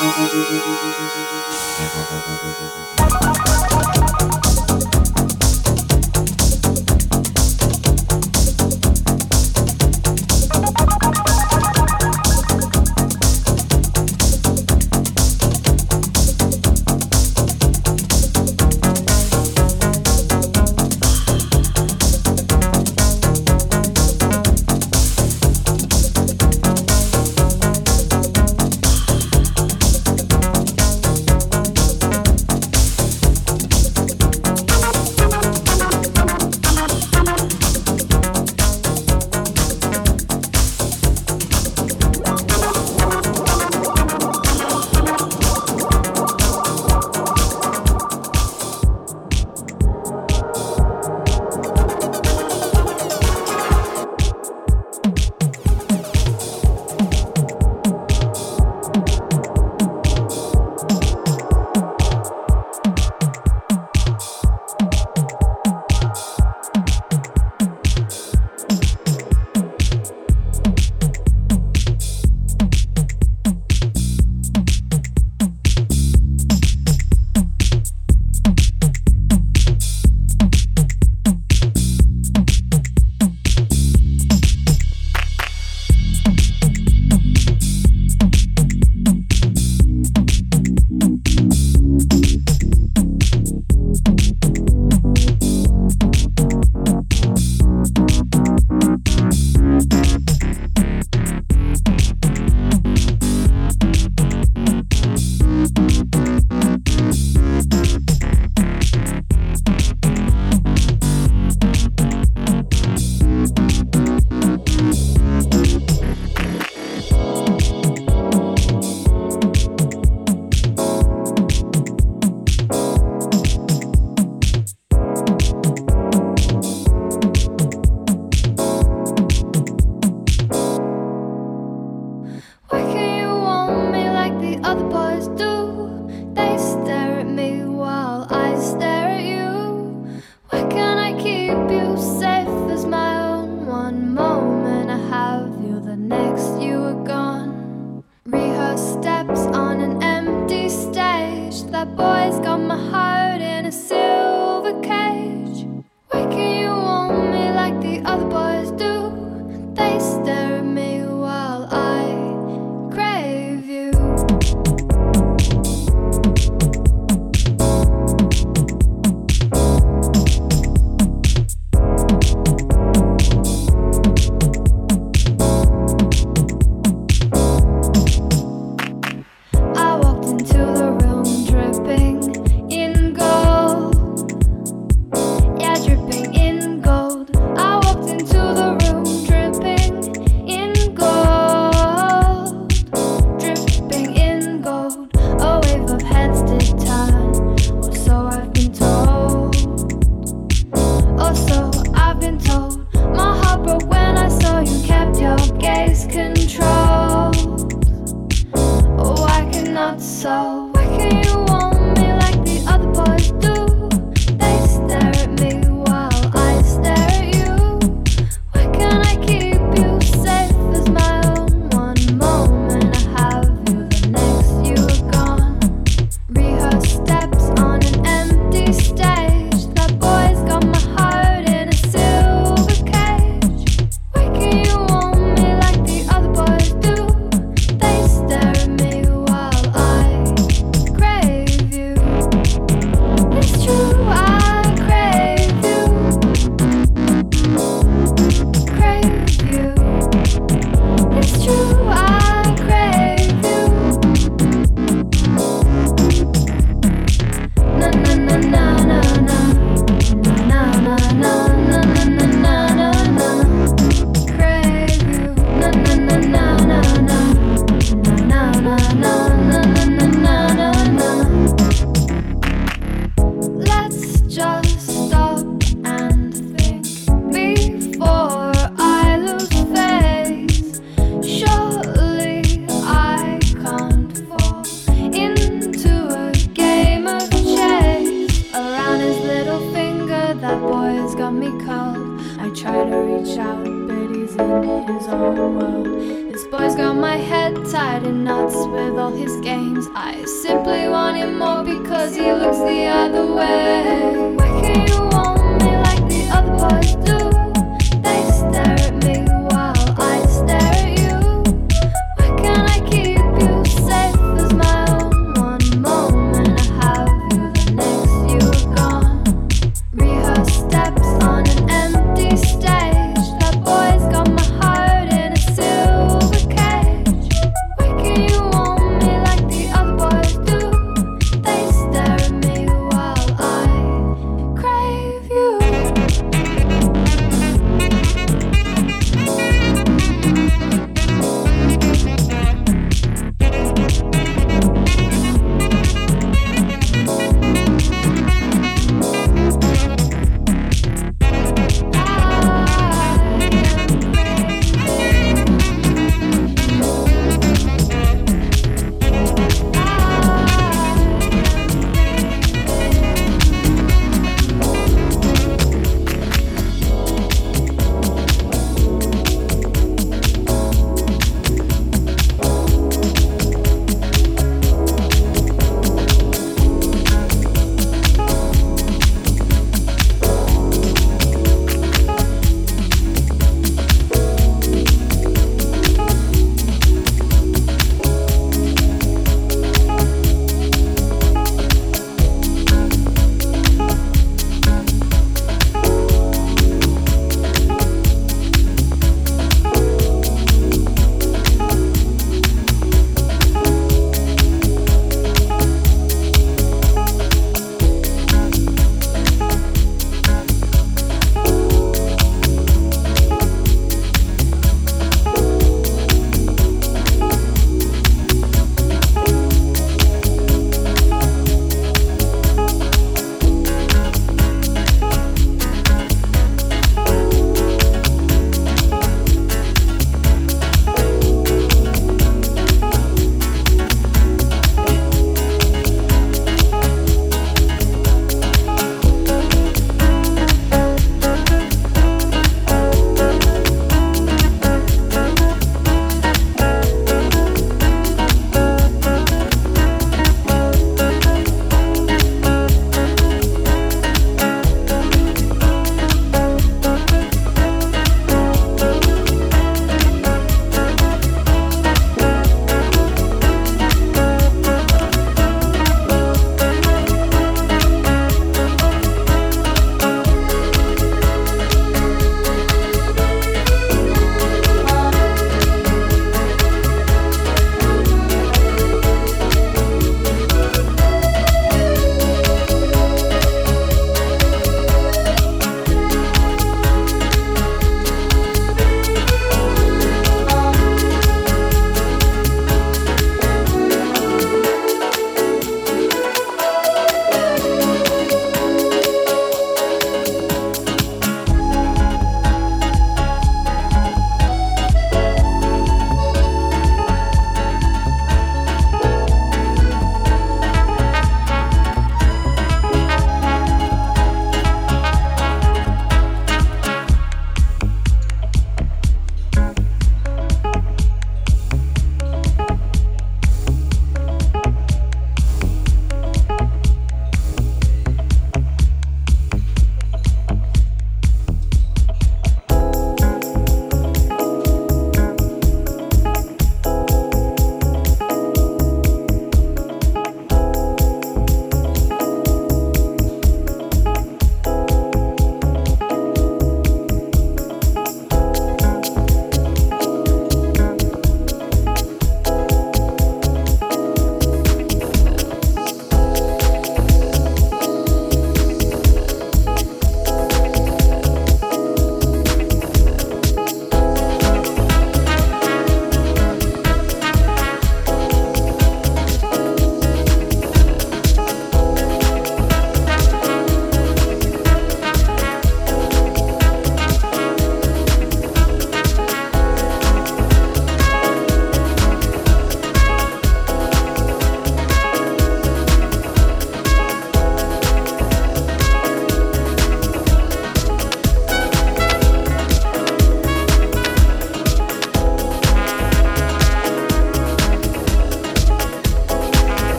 Thank you.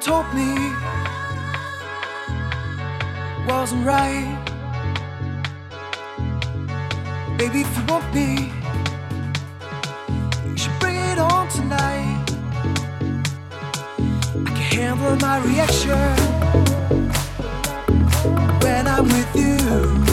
told me wasn't right. Baby, if you want me, you should bring it on tonight. I can handle my reaction when I'm with you.